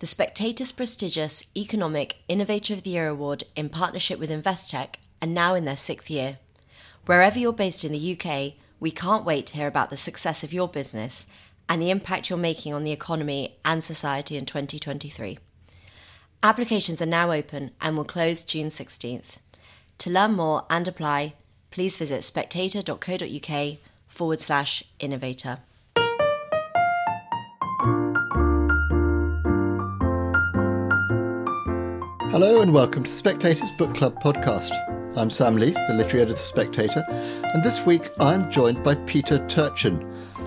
The Spectator's prestigious Economic Innovator of the Year award in partnership with Investec are now in their sixth year. Wherever you're based in the UK, we can't wait to hear about the success of your business and the impact you're making on the economy and society in 2023. Applications are now open and will close June 16th. To learn more and apply, please visit spectator.co.uk forward slash innovator. Hello and welcome to the Spectator's Book Club podcast. I'm Sam Leith, the literary editor of the Spectator, and this week I'm joined by Peter Turchin,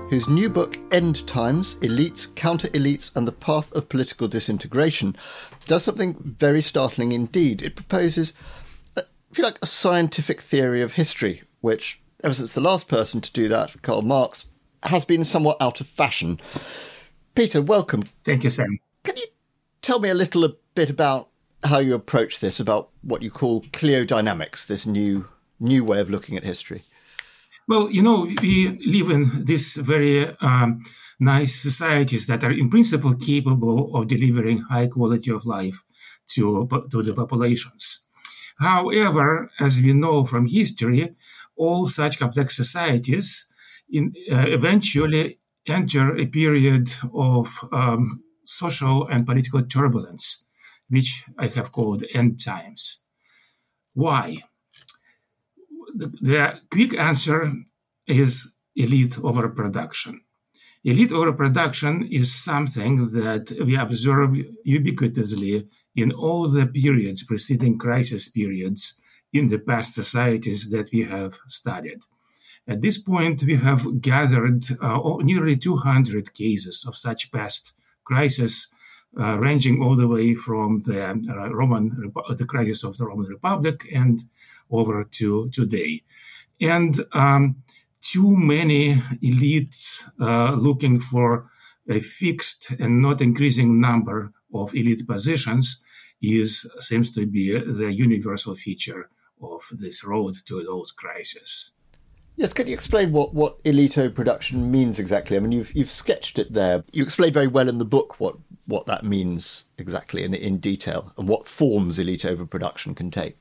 whose new book, End Times Elites, Counter Elites, and the Path of Political Disintegration, does something very startling indeed. It proposes, if you like, a scientific theory of history, which, ever since the last person to do that, Karl Marx, has been somewhat out of fashion. Peter, welcome. Thank you, Sam. Can you tell me a little bit about how you approach this, about what you call cliodynamics, this new new way of looking at history? Well, you know, we live in these very um, nice societies that are, in principle, capable of delivering high quality of life to, to the populations. However, as we know from history, all such complex societies in, uh, eventually enter a period of um, social and political turbulence, which I have called end times. Why? the, the quick answer is elite overproduction. Elite overproduction is something that we observe ubiquitously in all the periods preceding crisis periods in the past societies that we have studied. At this point, we have gathered uh, nearly 200 cases of such past crises, uh, ranging all the way from the uh, Roman, the crisis of the Roman Republic and over to today. And um, too many elites uh, looking for a fixed and not increasing number of elite positions is seems to be the universal feature of this road to those crises. Yes, could you explain what, what elite overproduction means exactly? I mean, you've you've sketched it there. You explained very well in the book what, what that means exactly in, in detail and what forms elite overproduction can take.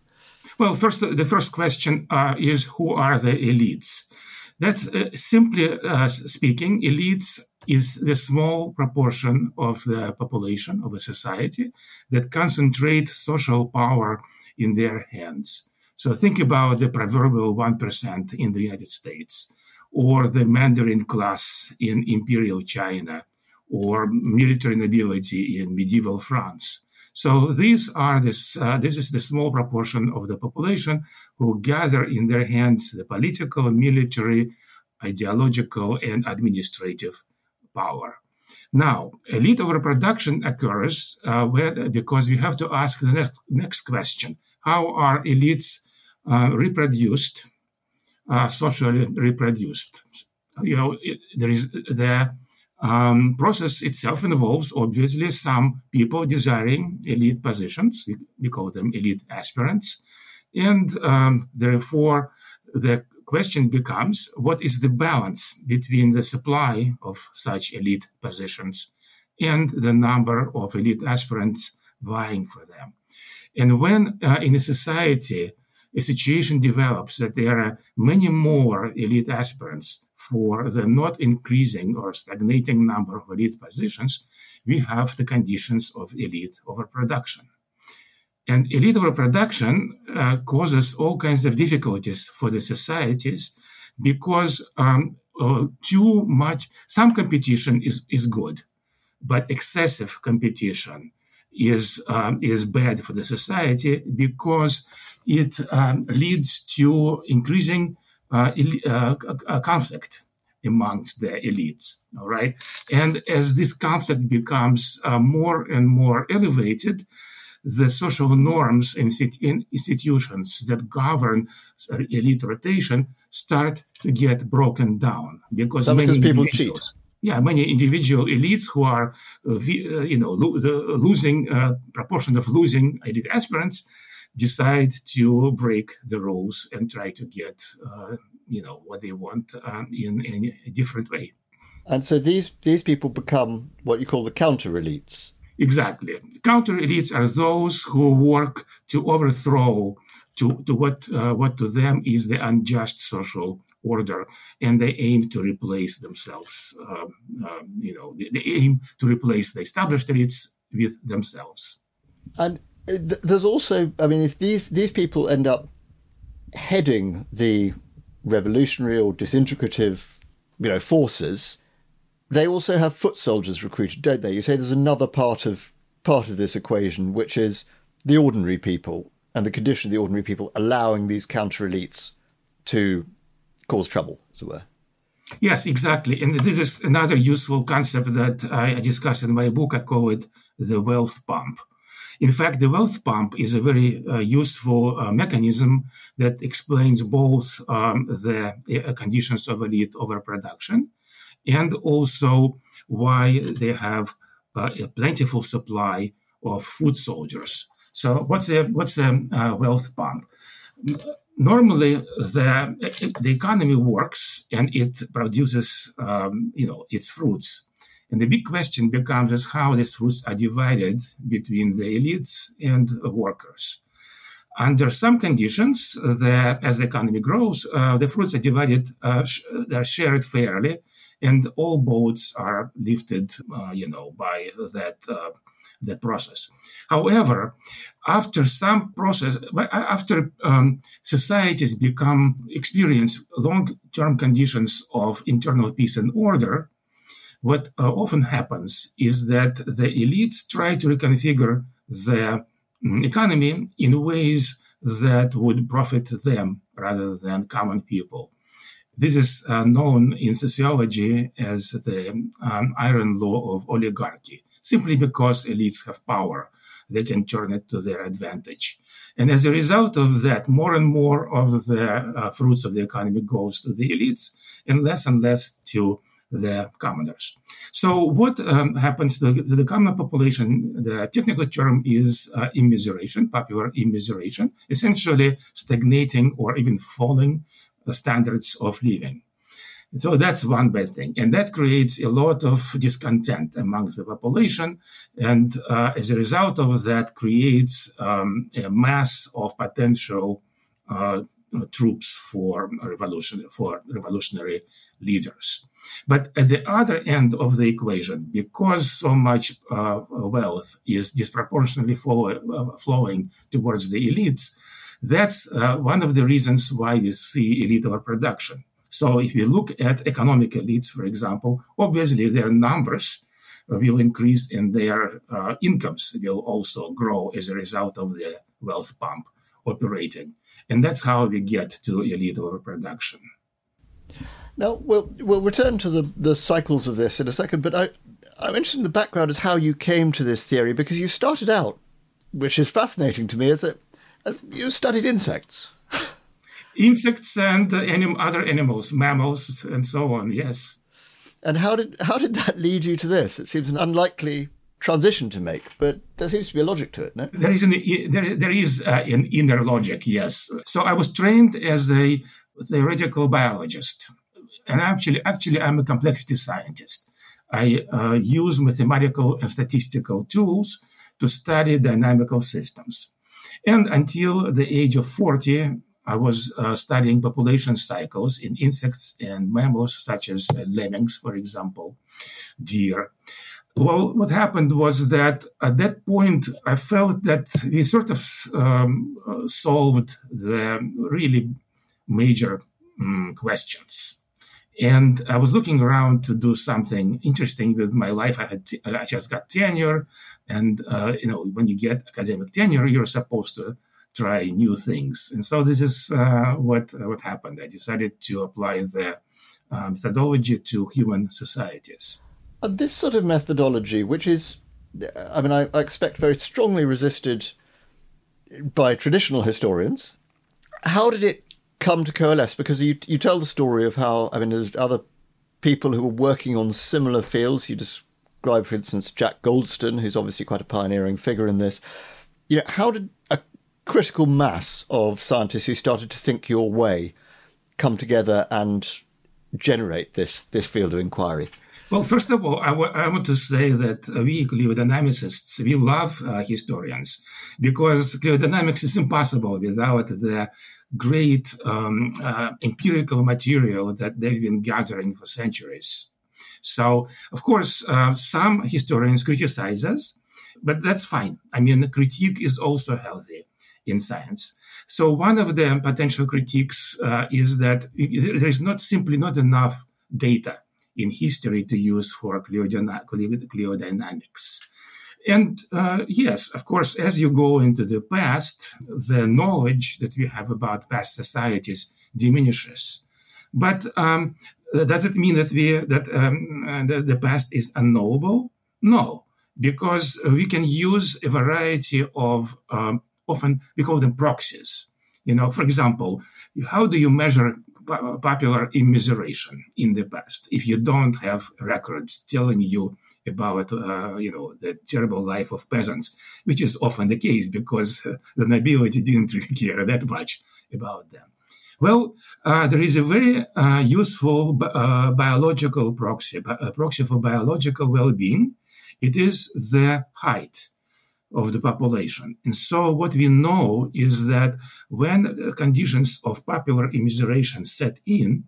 Well, first, the first question uh, is who are the elites? That's uh, simply uh, speaking, elites is the small proportion of the population of a society that concentrate social power in their hands. So think about the proverbial 1% in the United States, or the Mandarin class in imperial China, or military nobility in medieval France. So these are this uh, this is the small proportion of the population who gather in their hands the political, military, ideological, and administrative power. Now, elite overproduction occurs uh, when, because we have to ask the next, next question: How are elites uh, reproduced, uh, socially reproduced? You know, it, there is the um, process itself involves obviously some people desiring elite positions. We, call them elite aspirants. And um, therefore, the question becomes what is the balance between the supply of such elite positions and the number of elite aspirants vying for them? And when uh, in a society a situation develops that there are many more elite aspirants for the not increasing or stagnating number of elite positions, we have the conditions of elite overproduction. And elite overproduction uh, causes all kinds of difficulties for the societies because um, uh, too much, some competition is, is good, but excessive competition is, um, is bad for the society because it um, leads to increasing conflict amongst the elites. All right. And as this conflict becomes uh, more and more elevated, the social norms and institutions that govern elite rotation start to get broken down because many people cheat. Yeah, many individual elites who are, uh, you know, lo- the losing uh, proportion of losing elite aspirants decide to break the rules and try to get uh, you know what they want um, in, in a different way. And so these these people become what you call the counter elites. Exactly. Counter elites are those who work to overthrow to, to what uh, what to them is the unjust social order, and they aim to replace themselves. Um, um, you know, they, aim to replace the established elites with themselves. And there's also, I mean, if these these people end up heading the revolutionary or disintegrative, you know, forces, they also have foot soldiers recruited, don't they? You say there's another part of part of this equation, which is the ordinary people and the condition of the ordinary people allowing these counter elites to cause trouble, as it were. Yes, exactly. And this is another useful concept that I discuss in my book. I call it the wealth pump. In fact, the wealth pump is a very uh, useful uh, mechanism that explains both um, the uh, conditions of elite overproduction and also why they have uh, a plentiful supply of food soldiers. So, what's the what's the uh, wealth pump? Normally, the the economy works and it produces, um, you know, its fruits and the big question becomes is how these fruits are divided between the elites and workers. Under some conditions, the, as the economy grows, uh, the fruits are divided, uh, sh- are shared fairly, and all boats are lifted, uh, you know, by that uh, that process. However, after some process, after um, societies become experience long-term conditions of internal peace and order, what uh, often happens is that the elites try to reconfigure the mm, economy in ways that would profit them rather than common people. This is uh, known in sociology as the um, iron law of oligarchy, simply because elites have power. They can turn it to their advantage. And as a result of that, more and more of the uh, fruits of the economy goes to the elites and less and less to the commoners. So, what um, happens to, to, the common population? The technical term is uh, immiseration, popular immiseration, essentially stagnating or even falling standards of living. So that's one bad thing. And that creates a lot of discontent amongst the population. And uh, as a result of that, creates um, a mass of potential uh, troops for revolution, for revolutionary leaders. But at the other end of the equation, because so much uh, wealth is disproportionately flow, uh, flowing towards the elites, that's uh, one of the reasons why we see elite overproduction. So if we look at economic elites, for example, obviously their numbers will increase and their uh, incomes will also grow as a result of the wealth pump operating. And that's how we get to elite overproduction. Now, we'll, we'll return to the, the cycles of this in a second, but I, I'm interested in the background as how you came to this theory, because you started out, which is fascinating to me, as, a, as you studied insects. insects and anim- other animals, mammals, and so on, yes. And how did, how did that lead you to this? It seems an unlikely transition to make, but there seems to be a logic to it, no? There is an, there, there is uh, an inner logic, yes. So I was trained as a theoretical biologist and actually, actually, I'm a complexity scientist. I uh, use mathematical and statistical tools to study dynamical systems. And until the age of 40, I was uh, studying population cycles in insects and mammals, such as uh, lemmings, for example, deer. Well, what happened was that at that point, I felt that we sort of um, solved the really major um, questions and I was looking around to do something interesting with my life. I had t- I just got tenure, and uh, you know when you get academic tenure, you're supposed to try new things. And so this is uh, what uh, what happened. I decided to apply the uh, methodology to human societies. And this sort of methodology, which is, I mean, I, I expect very strongly resisted by traditional historians. How did it come to coalesce? Because you you tell the story of how I mean, there's other people who were working on similar fields. You describe, for instance, Jack Goldstone, who's obviously quite a pioneering figure in this. You know, how did a critical mass of scientists who started to think your way come together and generate this this field of inquiry? Well, first of all, I, w- I want to say that we cliodynamicists, we love uh, historians because cliodynamics is impossible without the great um, uh, empirical material that they've been gathering for centuries. So, of course, uh, some historians criticize us, but that's fine. I mean, critique is also healthy in science. So, one of the potential critiques uh, is that there is not simply not enough data in history to use for cliodynamics. And uh, yes, of course, as you go into the past, the knowledge that we have about past societies diminishes. But um, does it mean that we that um, the, the past is unknowable? No, because we can use a variety of um, often we call them proxies. You know, for example, how do you measure popular immiseration in the past if you don't have records telling you about uh, you know the terrible life of peasants, which is often the case because uh, the nobility didn't really care that much about them. Well, uh, there is a very uh, useful uh, biological proxy, proxy for biological well-being. It is the height of the population. And so what we know is that when conditions of popular immiseration set in,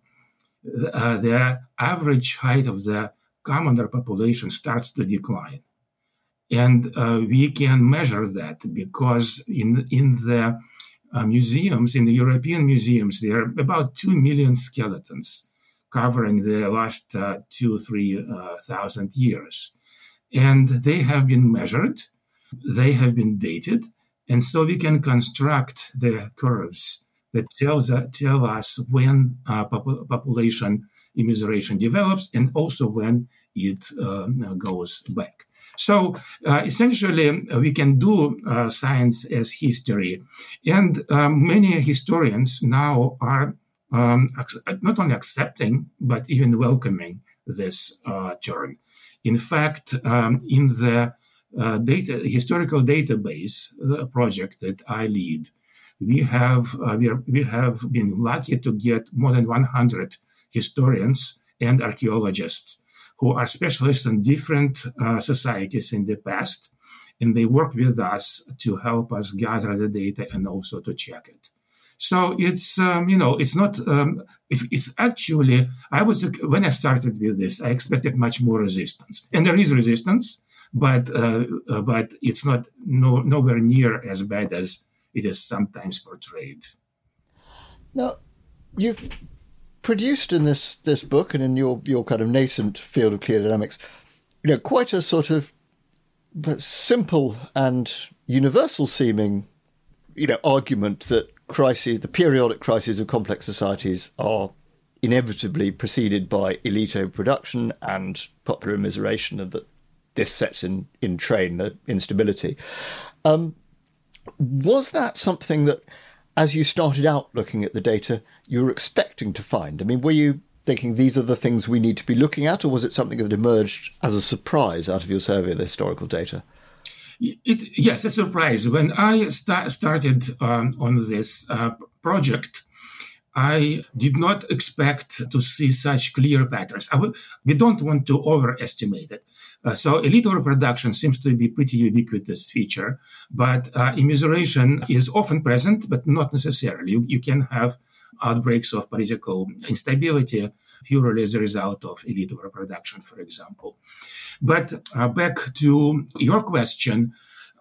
uh, the average height of the commoner population starts to decline. And uh, we can measure that because in, in the uh, museums, in the European museums, there are about 2 million skeletons covering the last uh, two, three uh, years. And they have been measured, they have been dated, and so we can construct the curves that tells, uh, tell us when uh, pop- population immiseration develops and also when it uh, goes back. So uh, essentially, uh, we can do uh, science as history. And um, many historians now are um, not only accepting, but even welcoming this term. In fact, um, in the uh, data historical database project that I lead, we have we, are, we have been lucky to get more than 100 historians and archaeologists who are specialists in different uh, societies in the past. And they work with us to help us gather the data and also to check it. So it's um, you know it's not um, it's, it's, actually I was when I started with this I expected much more resistance and there is resistance but uh, uh, but it's not no, nowhere near as bad as it is sometimes portrayed. Now you've produced in this this book and in your your kind of nascent field of cliodynamics, you know, quite a sort of simple and universal seeming, you know, argument that crises, the periodic crises of complex societies, are inevitably preceded by elite overproduction and popular immiseration, and that this sets in in train the instability. Um, was that something that as you started out looking at the data, you were expecting to find? I mean, were you thinking these are the things we need to be looking at, or was it something that emerged as a surprise out of your survey of the historical data? It, yes, a surprise. When I st- started um, on this uh, project, I did not expect to see such clear patterns. We don't want to overestimate it. Uh, so elite overproduction seems to be pretty ubiquitous feature, but uh, immiseration is often present, but not necessarily. You, you, can have outbreaks of political instability purely as a result of elite overproduction, for example. But uh, back to your question,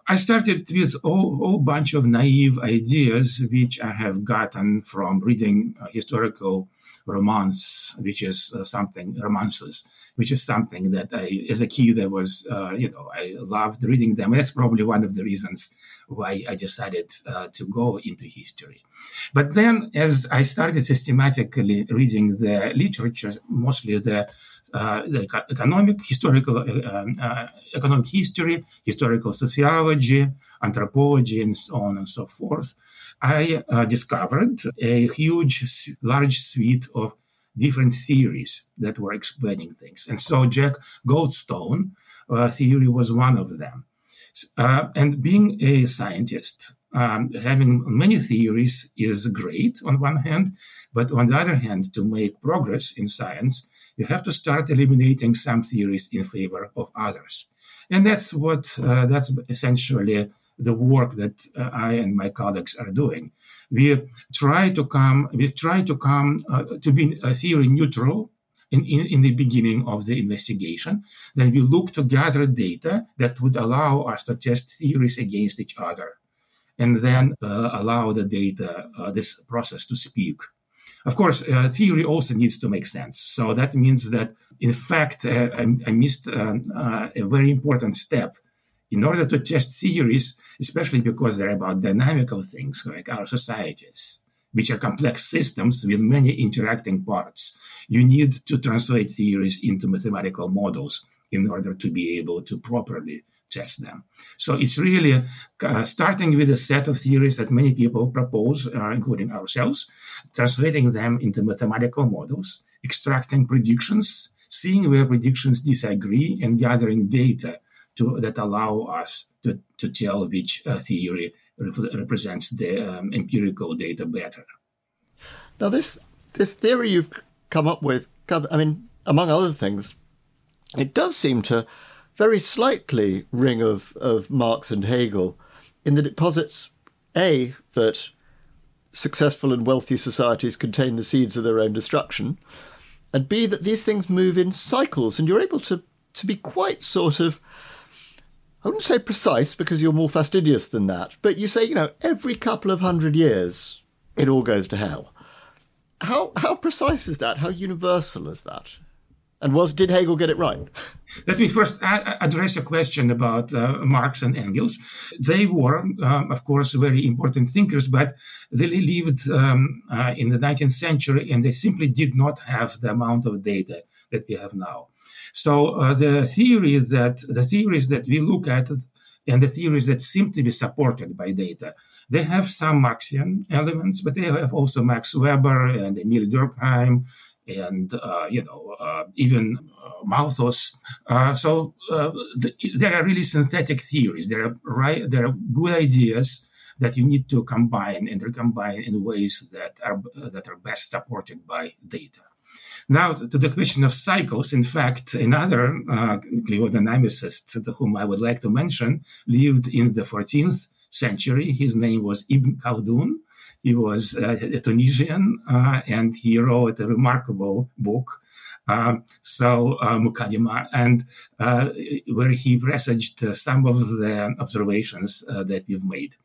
I started with a whole, bunch of naive ideas, which I have gotten from reading uh, historical romance, which is uh, something, romances, which is something that I, as a kid, I was, uh, you know, I loved reading them. That's probably one of the reasons why I decided uh, to go into history. But then, as I started systematically reading the literature, mostly the uh, the economic, historical, uh, um, uh, economic history, historical sociology, anthropology, and so on and so forth, I uh, discovered a huge, large suite of different theories that were explaining things. And so Jack Goldstone uh, theory was one of them. Uh, and being a scientist, um, having many theories is great on one hand, but on the other hand, to make progress in science, you have to start eliminating some theories in favor of others. And that's what, uh, that's essentially the work that uh, I and my colleagues are doing. We try to come, we try to come uh, to be theory neutral in, in, in, the beginning of the investigation. Then we look to gather data that would allow us to test theories against each other and then uh, allow the data, uh, this process to speak. Of course, uh, theory also needs to make sense. So that means that, in fact, uh, I, I, missed um, uh, a very important step. In order to test theories, especially because they're about dynamical things like our societies, which are complex systems with many interacting parts, you need to translate theories into mathematical models in order to be able to properly test them. So it's really uh, starting with a set of theories that many people propose, uh, including ourselves, translating them into mathematical models, extracting predictions, seeing where predictions disagree, and gathering data to, that allow us to, to tell which uh, theory represents the um, empirical data better. Now, this this theory you've come up with, I mean, among other things, it does seem to very slightly ring of, of Marx and Hegel in that it posits A, that successful and wealthy societies contain the seeds of their own destruction, and B, that these things move in cycles, and you're able to, to be quite sort of, I wouldn't say precise because you're more fastidious than that, but you say, you know, every couple of hundred years it all goes to hell. How, how precise is that? How universal is that? And was did Hegel get it right? Let me first address a question about uh, Marx and Engels. They were, um, of course, very important thinkers, but they lived um, uh, in the 19th century and they simply did not have the amount of data that we have now. So uh, the theory that the theories that we look at and the theories that seem to be supported by data, they have some Marxian elements, but they have also Max Weber and Emil Durkheim and uh, you know uh, even uh, Malthus. Uh, so uh, the, there are really synthetic theories. There are right. There are good ideas that you need to combine and recombine in ways that are that are best supported by data. Now, to the question of cycles, in fact, another uh, cliodynamicist whom I would like to mention lived in the 14th century. His name was Ibn Khaldun, he was uh, a Tunisian uh, and he wrote a remarkable book. Um, so uh, Muqaddimah, and uh, where he presaged uh, some of the observations uh, that we've made.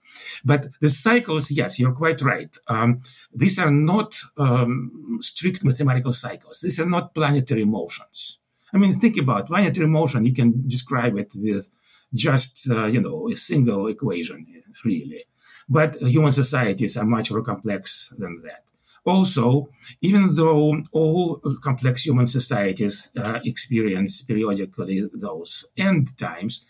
But the cycles, yes, you're quite right. Um, these are not um, strict mathematical cycles. These are not planetary motions. I mean, think about planetary motion. You can describe it with just you know a single equation, really. But human societies are much more complex than that. Also, even though all complex human societies uh, experience periodically those end times,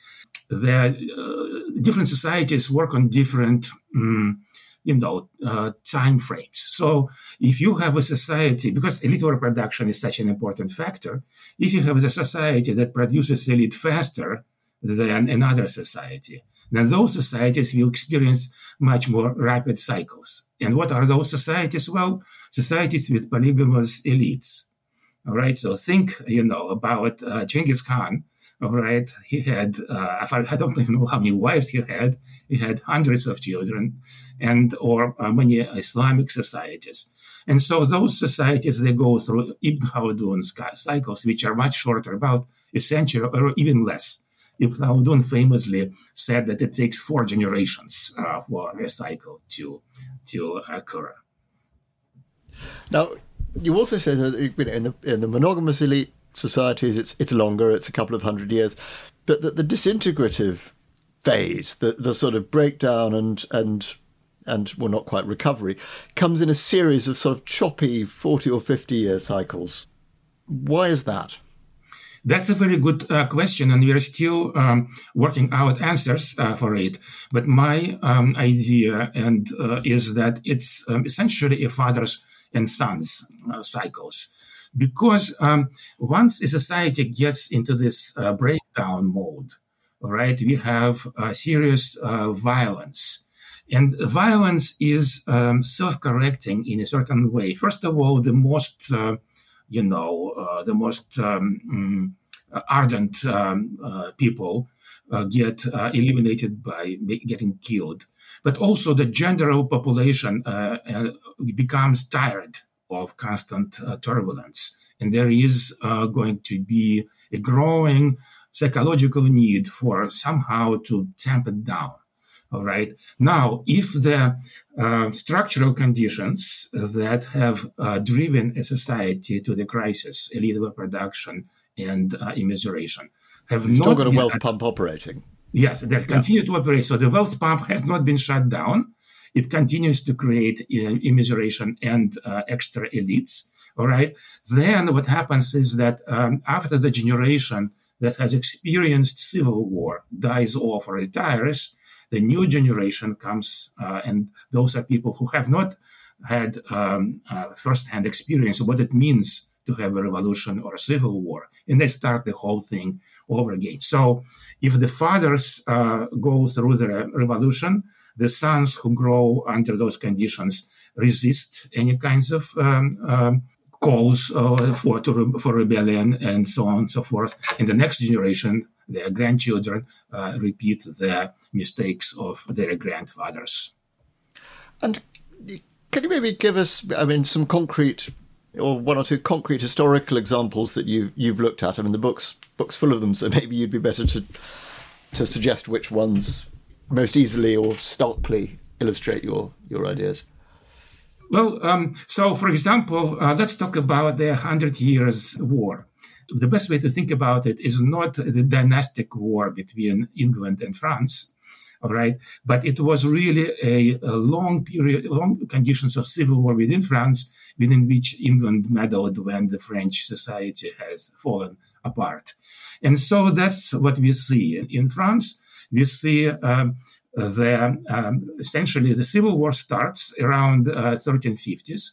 the uh, different societies work on different, um, you know, uh, time frames. So, if you have a society, because elite reproduction is such an important factor, if you have a society that produces elite faster than another society, then those societies will experience much more rapid cycles. And what are those societies? Well, societies with polygamous elites. All right. So think, you know, about uh, Genghis Khan. All right. He had, uh, I don't even know how many wives he had. He had hundreds of children and, or uh, many Islamic societies. And so those societies, they go through Ibn Khaldun's cycles, which are much shorter, about a century or even less. Ibn Khaldun famously said that it takes four generations uh, for a cycle to to occur. Now, you also said that in the in the monogamous elite societies, it's it's longer; it's a couple of hundred years, but that the disintegrative phase, the the sort of breakdown and and and well, not quite recovery, comes in a series of sort of choppy forty or fifty year cycles. Why is that? That's a very good uh, question, and we are still um, working out answers uh, for it. But my um, idea and uh, is that it's um, essentially a fathers and sons uh, cycles, because um, once a society gets into this uh, breakdown mode, right, we have a serious uh, violence. And violence is um, self-correcting in a certain way. First of all, the most you know, uh, the most um, mm, ardent um, uh, people uh, get eliminated by getting killed. But also the general population becomes tired of constant turbulence. And there is going to be a growing psychological need for somehow to tamp it down. All right. Now, if the uh, structural conditions that have uh, driven a society to the crisis, elite overproduction and uh, immiseration, have not still got a wealth pump operating. Yes, they continue yeah. to operate. So the wealth pump has not been shut down. It continues to create uh, immiseration and uh, extra elites. All right. Then what happens is that um, after the generation that has experienced civil war dies off or retires, the new generation comes, uh, and those are people who have not had um, uh, first-hand experience of what it means to have a revolution or a civil war, and they start the whole thing over again. So, if the fathers uh, go through the revolution, the sons who grow under those conditions resist any kinds of um, um, calls uh, for to, for rebellion and so on and so forth. And the next generation, their grandchildren, uh, repeat the mistakes of their grandfathers. And can you maybe give us, I mean, some concrete or one or two concrete historical examples that you've you've looked at? I mean, the book's book's full of them, so maybe you'd be better to to suggest which ones most easily or starkly illustrate your your ideas. Well, um, so for example, uh, let's talk about the Hundred Years' War. The best way to think about it is not the dynastic war between England and France, all right, but it was really a, a long period, long conditions of civil war within France, within which England meddled when the French society has fallen apart. And so that's what we see in, in France. We see um, the um, essentially the civil war starts around uh, 1350s,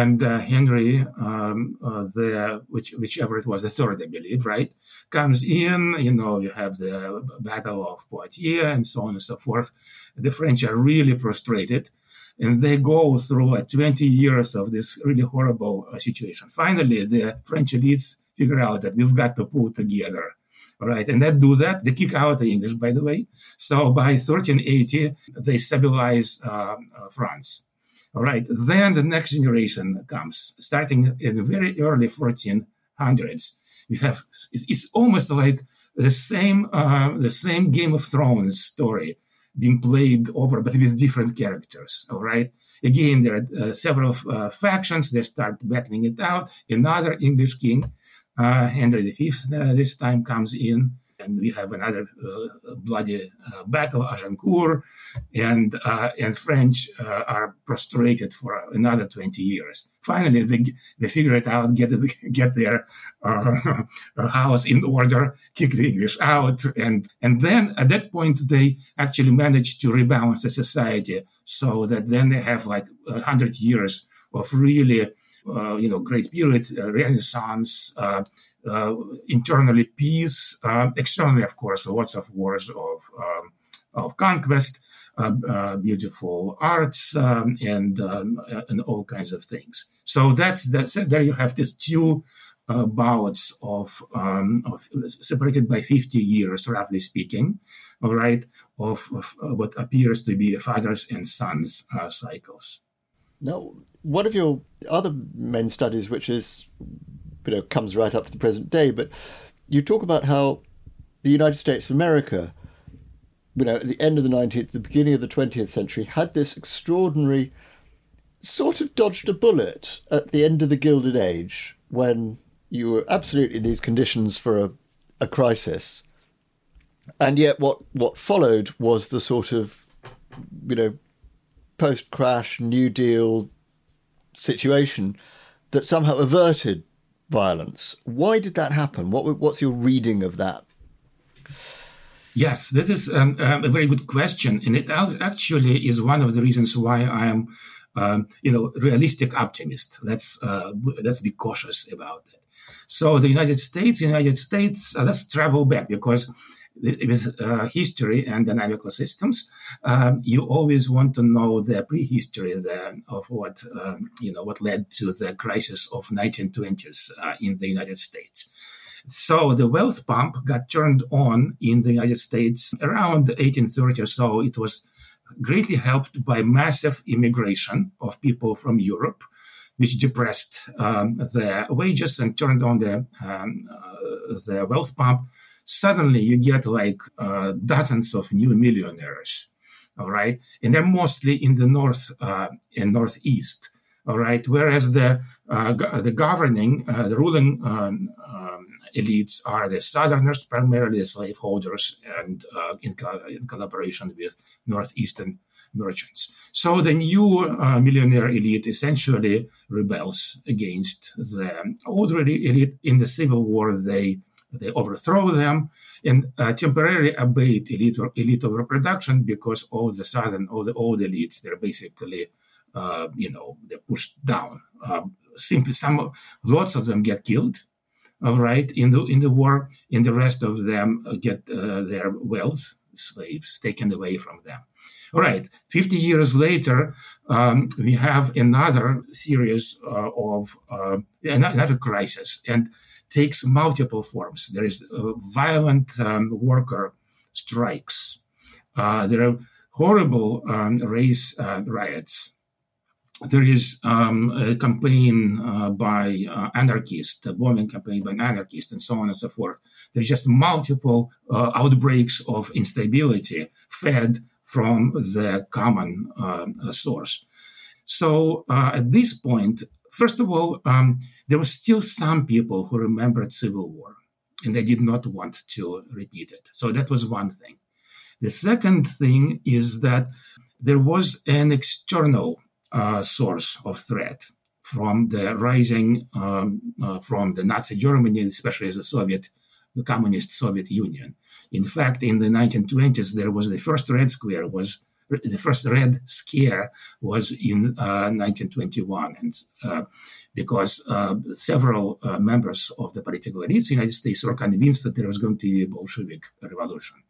and uh, Henry, um, uh, the which, whichever it was, the third, I believe, right, comes in. You know, you have the Battle of Poitiers and so on and so forth. The French are really frustrated, and they go through uh, 20 years of this really horrible uh, situation. Finally, the French elites figure out that we've got to pull together right? And they do that. They kick out the English, by the way. So by 1380, they stabilize uh, uh, France. All right. Then the next generation comes, starting in the very early 1400s. We have it's almost like the same uh, the same Game of Thrones story being played over, but with different characters. All right. Again, there are uh, several uh, factions. They start battling it out. Another English king uh, Henry V uh, this time comes in, and we have another uh, bloody uh, battle, Agincourt, and uh, and French are prostrated for another 20 years. Finally, they, they figure it out, get get their house in order, kick the English out, and and then at that point they actually manage to rebalance the society so that then they have like hundred years of really uh, you know, great period, uh, Renaissance, uh, internally peace, externally, of course, lots of wars of um, of conquest, beautiful arts, um, and um, and all kinds of things. So that's that's there. You have these two uh, bouts of, um, of, separated by 50 years, roughly speaking, all right, of, of uh, what appears to be fathers and sons uh, cycles. Now, one of your other main studies, which is, you know, comes right up to the present day, but you talk about how the United States of America, you know, at the end of the 19th, the beginning of the 20th century, had this extraordinary sort of dodged a bullet at the end of the Gilded Age when you were absolutely in these conditions for a, a crisis. And yet, what, what followed was the sort of, you know, post crash, New Deal, situation that somehow averted violence. Why did that happen? What, what's your reading of that? Yes, this is um, um, a very good question, and it actually is one of the reasons why I am, um, you know, realistic optimist. Let's uh, let's be cautious about it. So the United States, United States, uh, let's travel back because with uh, history and dynamical systems, um, you always want to know the prehistory of what um, you know what led to the crisis of 1920s uh, in the United States. So the wealth pump got turned on in the United States around 1830 or so. It was greatly helped by massive immigration of people from Europe, which depressed um, the wages and turned on the um, uh, the wealth pump suddenly you get like uh, dozens of new millionaires all right? And they're mostly in the north uh, and northeast all right? Whereas the uh, the governing uh, the ruling um, um, elites are the southerners primarily the slaveholders and uh, in, co- in, collaboration with northeastern merchants. So the new uh, millionaire elite essentially rebels against the older elite. In the civil war they they overthrow them and uh, temporarily abate elite, elite overproduction because all the sudden, all the old elites, they're basically, uh, you know, they're pushed down. Uh, simply, some, lots of them get killed, all right, in the in the war, and the rest of them get uh, their wealth, slaves, taken away from them. All right, 50 years later, um, we have another series uh, of uh, another crisis, and takes multiple forms. There is uh, violent um, worker strikes. Uh, there are horrible um, race uh, riots. There is um, a campaign uh, by uh, anarchists, a bombing campaign by anarchists, and so on and so forth. There's just multiple uh, outbreaks of instability fed from the common source. So at this point, first of all, um, there were still some people who remembered civil war and they did not want to repeat it. So that was one thing. The second thing is that there was an external uh, source of threat from the rising um, uh, from the Nazi Germany, especially the Soviet, the communist Soviet Union. In fact, in the 1920s, there was the first Red Square was the first Red Scare was in uh, 1921, and uh, because uh, several uh, members of the political elites in the United States were convinced that there was going to be a Bolshevik revolution,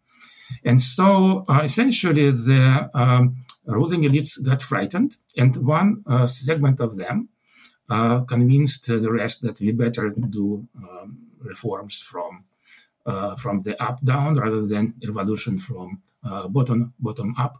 and so uh, essentially the um, ruling elites got frightened, and one uh, segment of them convinced the rest that we better do um, reforms from from the up down rather than revolution from bottom bottom up.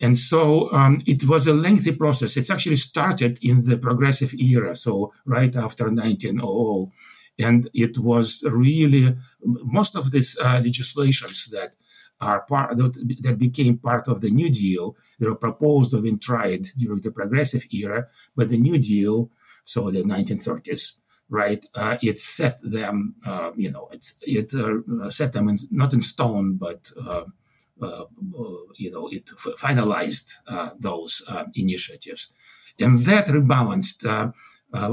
And so um, it was a lengthy process. It's actually started in the progressive era, so right after 1900. And it was really most of these uh, legislations that are part that, that became part of the New Deal. They were proposed or been tried during the progressive era, but the New Deal, so the 1930s, right? Uh, it set them, uh, you know, it uh, set them in, not in stone, but uh, uh, Uh, uh, you know, it f- finalized uh, those uh, initiatives, and that rebalanced. Uh,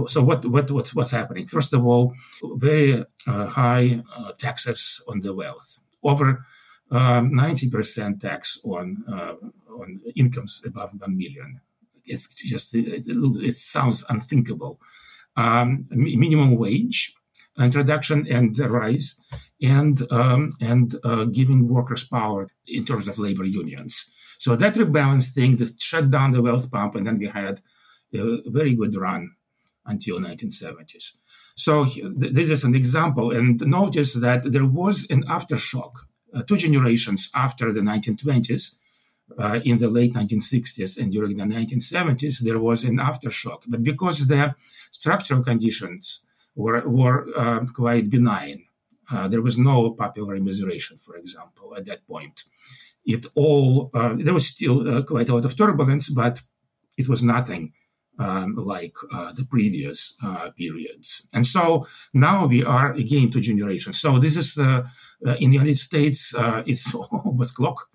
so what, what what's what's happening? First of all, very high taxes on the wealth, over um, ninety percent tax on on incomes above one million. It's just it, it sounds unthinkable. Um, minimum wage introduction and rise and um, and uh, giving workers power in terms of labor unions. So that rebalance thing that shut down the wealth pump, and then we had a very good run until 1970s. So this is an example, and notice that there was an aftershock uh, two generations after the 1920s. Uh, in the late 1960s and during the 1970s, there was an aftershock. But because the structural conditions were, were uh, quite benign, uh, there was no popular immiseration, for example, at that point. It all uh, there was still uh, quite a lot of turbulence, but it was nothing um, like uh, the previous uh, periods. And so now we are again two generations. So this is in the United States, it's almost clock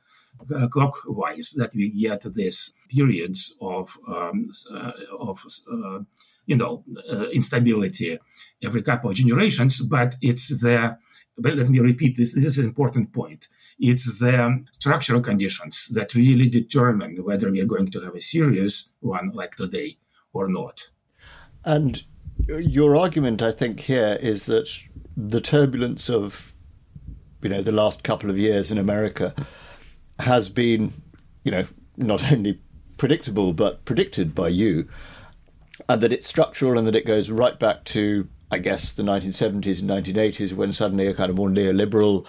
clockwise that we get these periods of um, of you know uh, instability every couple of generations, but it's the but let me repeat this. This is an important point. It's the structural conditions that really determine whether we are going to have a serious one like today or not. And your argument, I think, here is that the turbulence of you know, the last couple of years in America has been, you know, not only predictable but predicted by you, and that it's structural and that it goes right back to, I guess, the 1970s and 1980s when suddenly a kind of more neoliberal,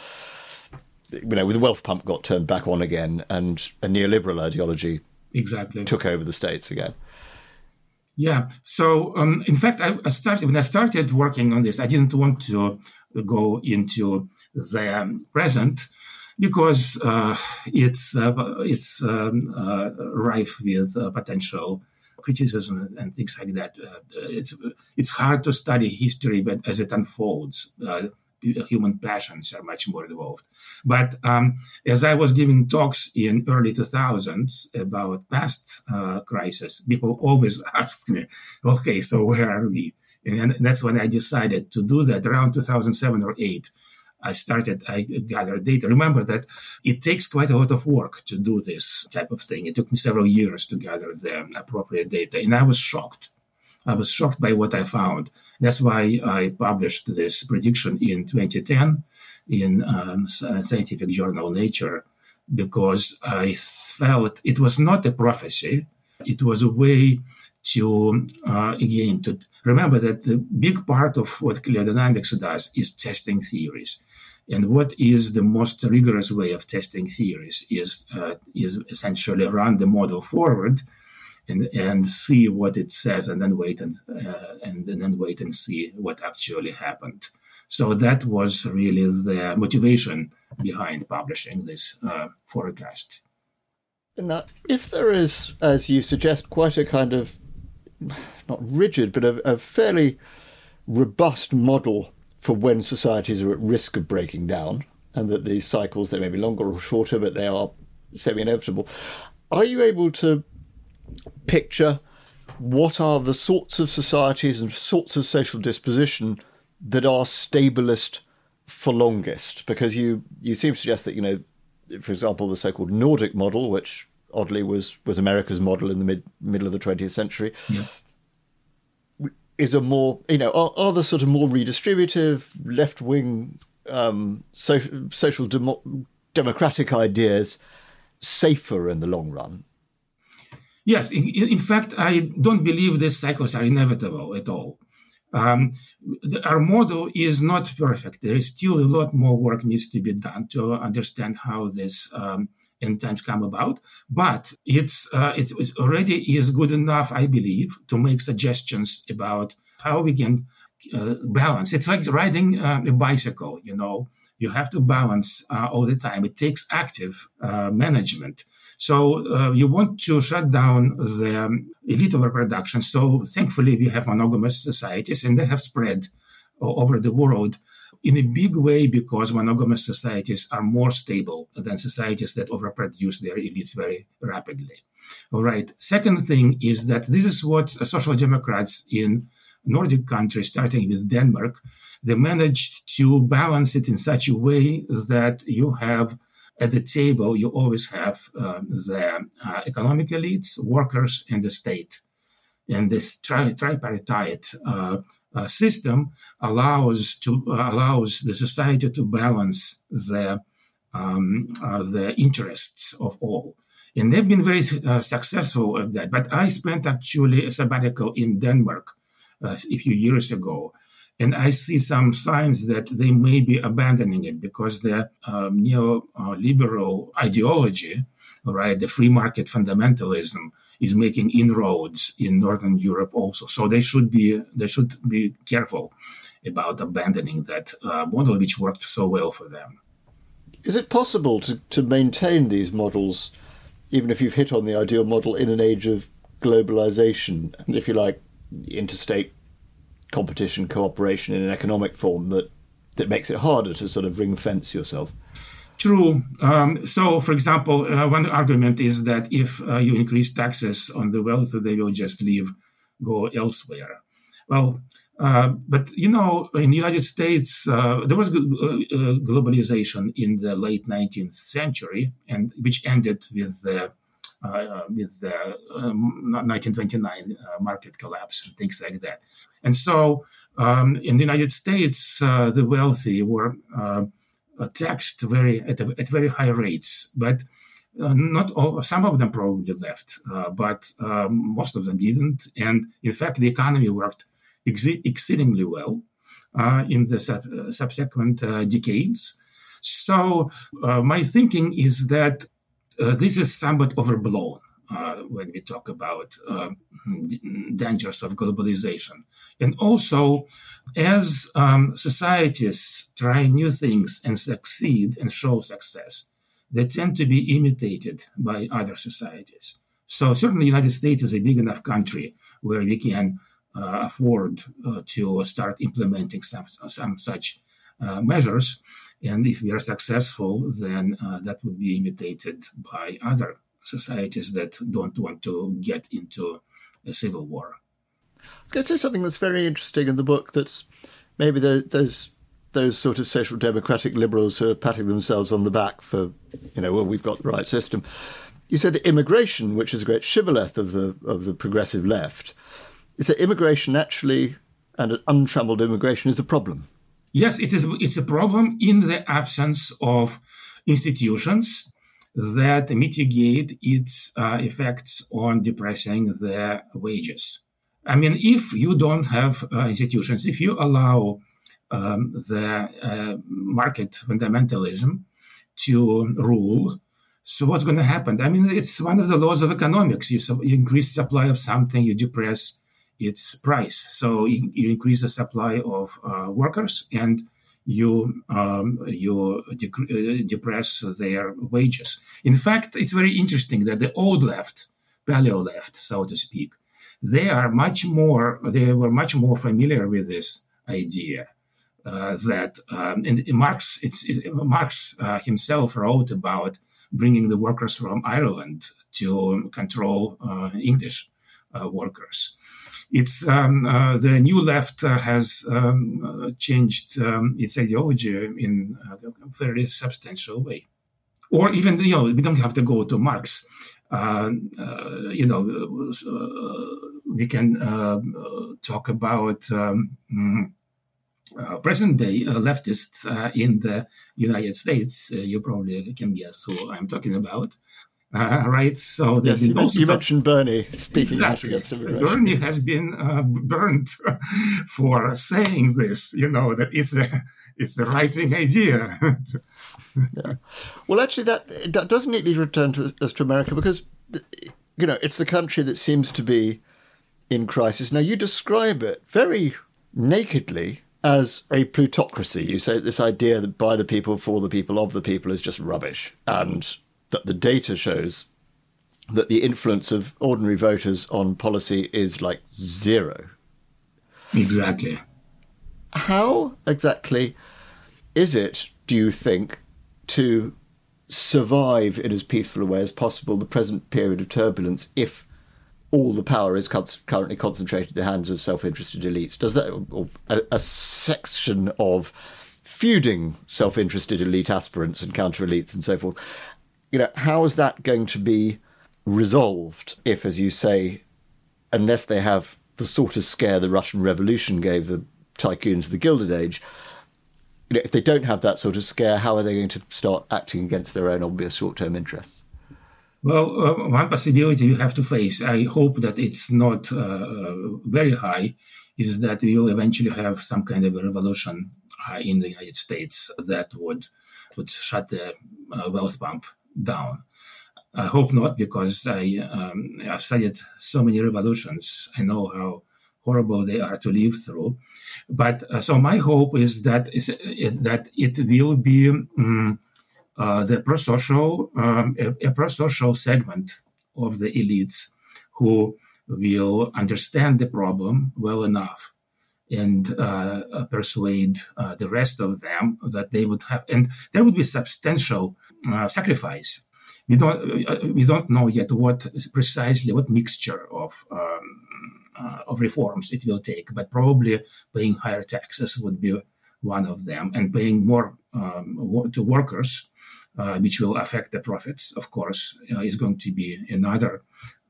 you know, with the wealth pump got turned back on again and a neoliberal ideology exactly took over the states again. Yeah. So, um, in fact, I started when I started working on this. I didn't want to go into the present because uh, it's uh, it's um, uh, rife with uh, potential criticism and things like that. Uh, it's it's hard to study history, but as it unfolds, uh, human passions are much more involved. But um, as I was giving talks in early 2000s about past crises, people always asked me, "Okay, so where are we?" And that's when I decided to do that around 2007 or 8 I started, I gathered data. Remember that it takes quite a lot of work to do this type of thing. It took me several years to gather the appropriate data, and I was shocked. I was shocked by what I found. That's why I published this prediction in 2010 in um, scientific journal Nature, because I felt it was not a prophecy. It was a way to, uh, again, to remember that the big part of what cliodynamics does is testing theories. And what is the most rigorous way of testing theories is uh, is essentially run the model forward and and see what it says, and then wait and uh, and, and then wait and see what actually happened. So that was really the motivation behind publishing this uh, forecast. Now, if there is, as you suggest, quite a kind of not rigid, but a, a fairly robust model for when societies are at risk of breaking down, and that these cycles they may be longer or shorter, but they are semi-inevitable. Are you able to picture what are the sorts of societies and sorts of social disposition that are stablest for longest? Because you you seem to suggest that you know, for example, the so-called Nordic model, which oddly was was America's model in the mid middle of the 20th century, yeah is a more you know are, are the sort of more redistributive left wing um, so, social demo- democratic ideas safer in the long run? Yes, in, in, fact, I don't believe these cycles are inevitable at all. Um, the, our model is not perfect. There is still a lot more work needs to be done to understand how this um, end times come about. But it's, uh, it's, it's already is good enough, I believe, to make suggestions about how we can uh, balance. It's like riding uh, a bicycle, you know. You have to balance uh, all the time. It takes active uh, management. So uh, you want to shut down the um, elite overproduction. So thankfully, we have monogamous societies, and they have spread over the world in a big way because monogamous societies are more stable than societies that overproduce their elites very rapidly. All right. Second thing is that this is what social democrats in Nordic countries, starting with Denmark, they managed to balance it in such a way that you have at the table, you always have uh, the uh, economic elites, workers, and the state. And this tri- tripartite uh, uh, system allows to uh, allows the society to balance the um, uh, the interests of all. And they've been very uh, successful at that. But I spent actually a sabbatical in Denmark uh, a few years ago. And I see some signs that they may be abandoning it because the um, neoliberal ideology, right, the free market fundamentalism, is making inroads in Northern Europe also. So they should be they should be careful about abandoning that uh, model which worked so well for them. Is it possible to, to maintain these models, even if you've hit on the ideal model in an age of globalization and, if you like, interstate competition, cooperation in an economic form that, that makes it harder to sort of ring fence yourself? True. Um, so, for example, uh, one argument is that if uh, you increase taxes on the wealth, they will just leave, go elsewhere. Well, uh, but you know, in the United States, uh, there was uh, uh, globalization in the late 19th century, and which ended with the with the um, 1929 market collapse and things like that. And so, um, in the United States, the wealthy were taxed very at, at very high rates, but uh, not all, some of them probably left, uh, but um, most of them didn't. And in fact, the economy worked ex- exceedingly well uh, in the sub- subsequent decades. So my thinking is that this is somewhat overblown. Uh, when we talk about uh, dangers of globalization. And also, as um, societies try new things and succeed and show success, they tend to be imitated by other societies. So certainly, the United States is a big enough country where we can uh, afford uh, to start implementing some, some such uh, measures. And if we are successful, then uh, that would be imitated by other societies that don't want to get into a civil war. I was going to say something that's very interesting in the book that's maybe the, those those sort of social democratic liberals who are patting themselves on the back for, you know, well, we've got the right system. You said that immigration, which is a great shibboleth of the of the progressive left, is that immigration actually and an untrammeled immigration is a problem. Yes, it is. It's a problem in the absence of institutions that mitigate its uh, effects on depressing the wages. I mean, if you don't have uh, institutions, if you allow um, the uh, market fundamentalism to rule. So what's going to happen? I mean, it's one of the laws of economics. You, you increase supply of something, you depress its price. So you, you increase the supply of uh, workers and you um, you dec- uh, depress their wages. In fact, it's very interesting that the old left, paleo left, so to speak, they are much more they were much more familiar with this idea uh, that um, and Marx, it's, it, Marx uh, himself wrote about bringing the workers from Ireland to control uh, English uh, workers. It's um, uh, the new left has um, changed um, its ideology in a very substantial way, or even you know we don't have to go to Marx. you know, we can talk about. Um, mm, uh, present day uh, leftists uh, in the United States, uh, you probably can guess who I'm talking about. Uh, right, so yes, you, mentioned, you mentioned Bernie speaking exactly. out against immigration. Bernie has been uh, burnt for saying this. You know that it's the it's the right wing idea. yeah. Well, actually, that that does neatly return to us to America because you know it's the country that seems to be in crisis. Now, you describe it very nakedly as a plutocracy. You say this idea that by the people, for the people, of the people is just rubbish, and that the data shows that the influence of ordinary voters on policy is like zero. Exactly. How exactly is it, do you think, to survive in as peaceful a way as possible the present period of turbulence if all the power is currently concentrated in the hands of self-interested elites. Does that, or a, a section of feuding self-interested elite aspirants and counter elites and so forth, you know, how is that going to be resolved if, as you say, unless they have the sort of scare the Russian Revolution gave the tycoons of the Gilded Age, you know, if they don't have that sort of scare, how are they going to start acting against their own obvious short-term interests? Well, uh, one possibility you have to face, I hope that it's not uh, very high, is that we will eventually have some kind of a revolution uh, in the United States that would would shut the uh, wealth pump down. I hope not, because I um, I've studied so many revolutions. I know how horrible they are to live through. But uh, so my hope is that is that it will be. Um, uh, the pro-social, um, a, a pro-social segment of the elites who will understand the problem well enough and uh, uh, persuade uh, the rest of them that they would have, and there would be substantial uh, sacrifice. We don't, uh, we don't know yet what precisely what mixture of um, of reforms it will take, but probably paying higher taxes would be one of them, and paying more um, to workers uh, which will affect the profits, of course, uh, is going to be another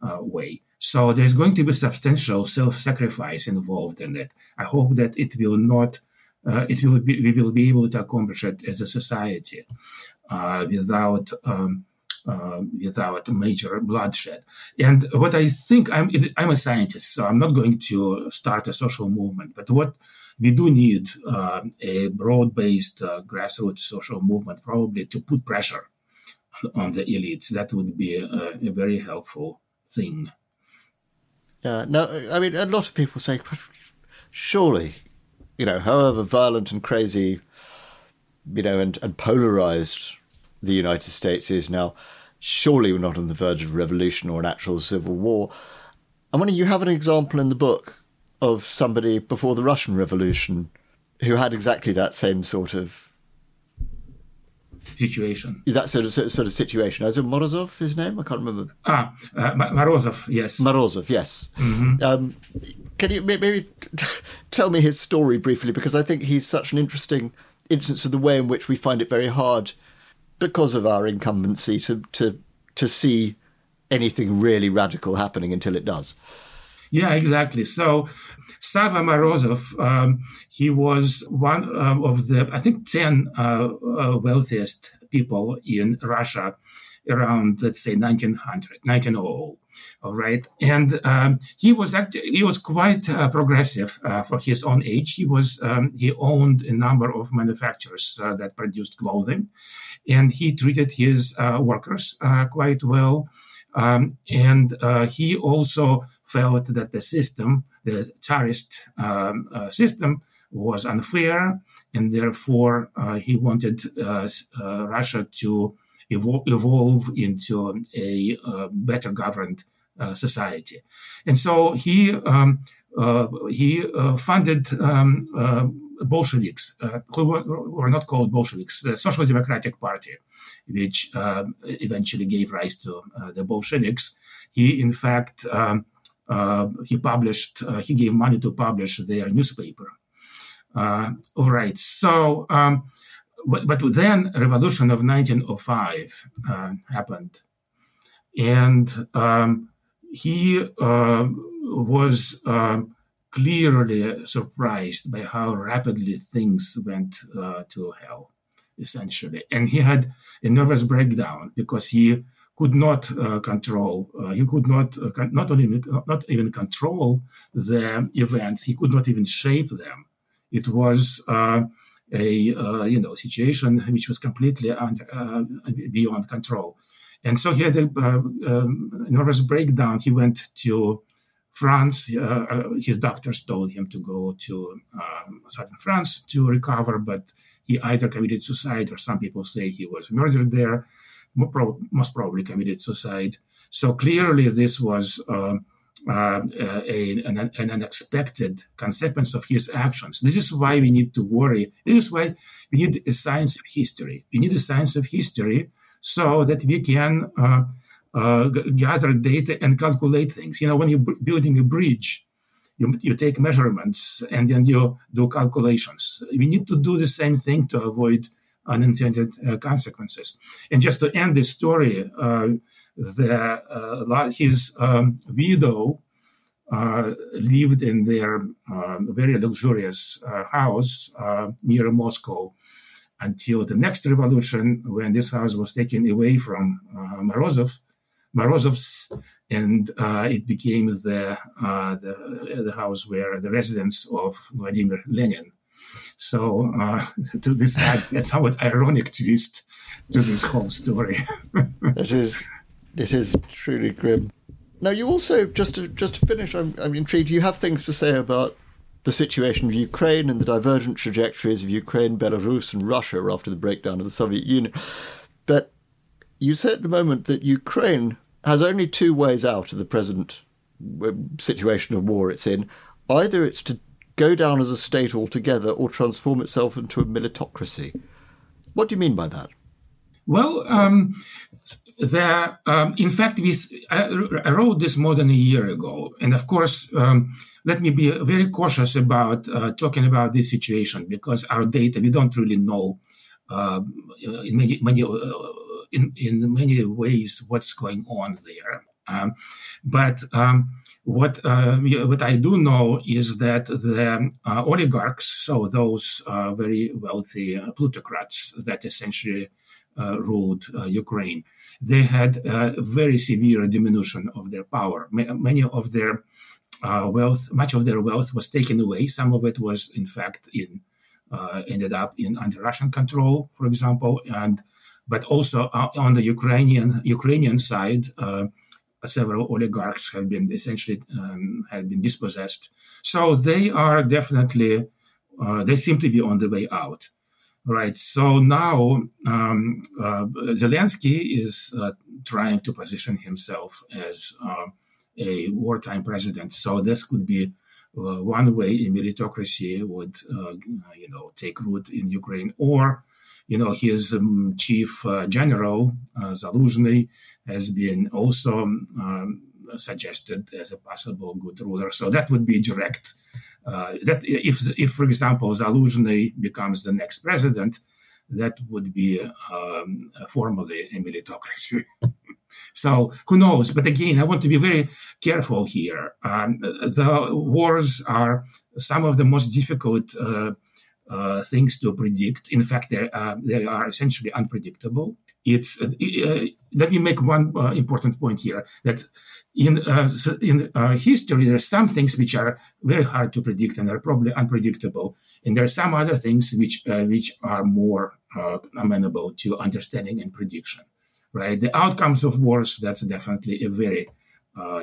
uh, way. So there's going to be substantial self-sacrifice involved in it. I hope that it will not uh, it will be, we will be able to accomplish it as a society uh, without um, uh, without major bloodshed. And what I think, I'm, I'm a scientist, so I'm not going to start a social movement. But what we do need uh, a broad-based uh, grassroots social movement, probably to put pressure on, on the elites. That would be a, a very helpful thing. Yeah. No, I mean, a lot of people say, surely, you know, however violent and crazy, you know, and, and polarized the United States is now, surely we're not on the verge of revolution or an actual civil war. I wonder, you have an example in the book of somebody before the Russian Revolution who had exactly that same sort of situation. Is That sort of sort of situation. Is it Morozov? His name? I can't remember. Ah, uh, Morozov. Yes. Morozov. Yes. Mm-hmm. Um, can you maybe tell me his story briefly? Because I think he's such an interesting instance of the way in which we find it very hard, because of our incumbency, to to to see anything really radical happening until it does. Yeah, exactly. So Sava Morozov, um, he was one uh, of the, I think, 10 uh, uh, wealthiest people in Russia around, let's say, 1900, 1900. All right, and um, he was actually he was quite uh, progressive uh, for his own age. He was um, he owned a number of manufacturers uh, that produced clothing, and he treated his workers quite well. Um, and he also felt that the system, the Tsarist um, uh, system, was unfair, and therefore uh, he wanted uh, uh Russia to evol- evolve into a uh, better governed uh, society. And so he um, he funded. Um, Bolsheviks, who were, not called Bolsheviks, the Social Democratic Party, which eventually gave rise to the Bolsheviks. He, in fact, um, uh, he published, uh, he gave money to publish their newspaper. Uh, all right. So, um, but, but, then revolution of 1905 happened. And um, he was clearly surprised by how rapidly things went uh, to hell, essentially. And he had a nervous breakdown because he could not uh, control. Uh, he could not uh, not only not even control the events. He could not even shape them. It was uh, a uh, you know situation which was completely under, uh, beyond control. And so he had a um, nervous breakdown. He went to France. his doctors told him to go to um, southern France to recover, but he either committed suicide or some people say he was murdered there most probably committed suicide. So clearly, this was uh, uh, a, an, an, unexpected consequence of his actions. This is why we need to worry. This is why we need a science of history. We need a science of history so that we can uh, uh, gather data and calculate things. You know, when you're building a bridge, you, you take measurements and then you do calculations. We need to do the same thing to avoid unintended uh, consequences. And just to end this story, uh, the, uh, his um, widow lived in their very luxurious house near Moscow until the next revolution, when this house was taken away from Morozov, Morozov's, and uh, it became the, uh, the, the house where the residence of Vladimir Lenin. So uh, to this adds a somewhat ironic twist to this whole story. it is, it is truly grim. Now, you also just to just to finish, I'm, I'm intrigued. You have things to say about the situation of Ukraine and the divergent trajectories of Ukraine, Belarus, and Russia after the breakdown of the Soviet Union. But you say at the moment that Ukraine has only two ways out of the present uh, situation of war it's in. Either it's to go down as a state altogether or transform itself into a militocracy. What do you mean by that? Well, um, there, um, in fact, we, I, I, wrote this more than a year ago. And of course, um, let me be very cautious about uh, talking about this situation because our data, we don't really know uh, in many, many uh, in, in many ways what's going on there. Um, but um, what uh, what I do know is that the uh, oligarchs, so those uh, very wealthy uh, plutocrats that essentially uh, ruled uh, Ukraine, they had a very severe diminution of their power. many of their wealth, much of their wealth was taken away. Some of it was, in fact, in ended up in under Russian control, for example, and but also on the Ukrainian Ukrainian side several oligarchs have been essentially um, have been dispossessed. So they are definitely uh, they seem to be on the way out, right? So now um, uh, Zelensky is uh, trying to position himself as uh, a wartime president. So this could be. Uh, one way a militocracy would, uh, you know, take root in Ukraine, or you know, his um, chief uh, general, Zaluzhny, has been also um, suggested as a possible good ruler. So that would be direct. Uh, that if, if, for example, Zaluzhny becomes the next president, that would be um, formally a militocracy. so who knows? But again, I want to be very careful here. Um, the wars are some of the most difficult uh, uh, things to predict. In fact, they, uh, they are essentially unpredictable. It's uh, uh let me make one uh, important point here that in uh, in history there are some things which are very hard to predict and are probably unpredictable, and there are some other things which which are more amenable to understanding and prediction. Right, the outcomes of wars that's definitely a very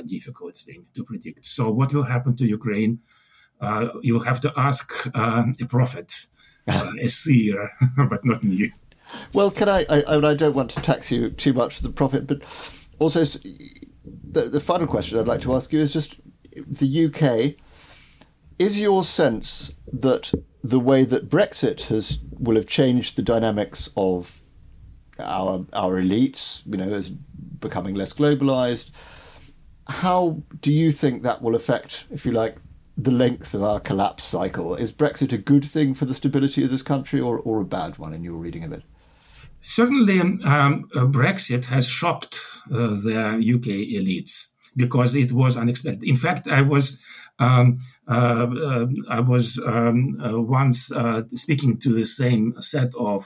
difficult thing to predict. So, what will happen to Ukraine? uh, you have to ask uh, a prophet, uh, a seer, but not me. Well, can I, I? I don't want to tax you too much as a prophet, but also the the final question I'd like to ask you is just the UK. Is your sense that the way that Brexit has will have changed the dynamics of our our elites, you know, as becoming less globalized? How do you think that will affect, if you like, the length of our collapse cycle. Is Brexit a good thing for the stability of this country or, or a bad one in your reading of it? Certainly, um, uh, Brexit has shocked uh, the UK elites because it was unexpected. In fact, I was um, uh, uh, I was um, uh, once uh, speaking to the same set of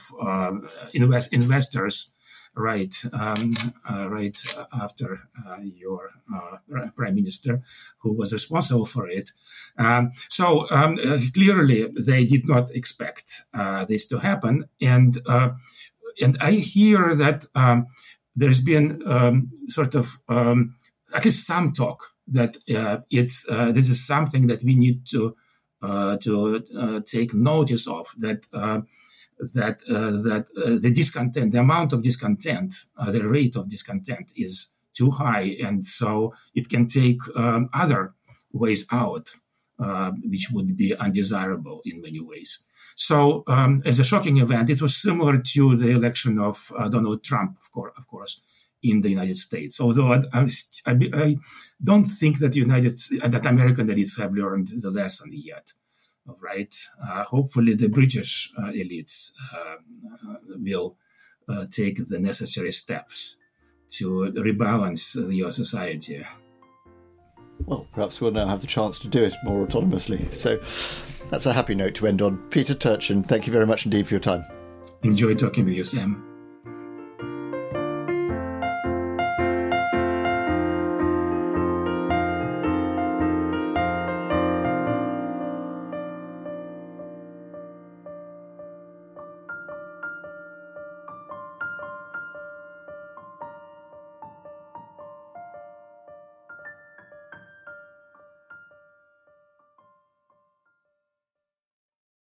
invest- investors right um, uh, right after uh, your uh, prime minister, who was responsible for it. Um, so um, clearly, they did not expect this to happen, and and I hear that um, there's been um, sort of um, at least some talk that uh, it's uh, this is something that we need to uh, to take notice of that that uh, that uh, the discontent, the amount of discontent, uh, the rate of discontent is too high, and so it can take um, other ways out, which would be undesirable in many ways. So, um, as a shocking event, it was similar to the election of uh, Donald Trump, of course, of course, in the United States. Although I, I, I, don't think that United that American elites have learned the lesson yet All right. Uh, hopefully, the British uh, elites uh, will take the necessary steps to rebalance your society. Well, perhaps we'll now have the chance to do it more autonomously. So that's a happy note to end on. Peter Turchin, thank you very much indeed for your time. Enjoy talking with you, Sam.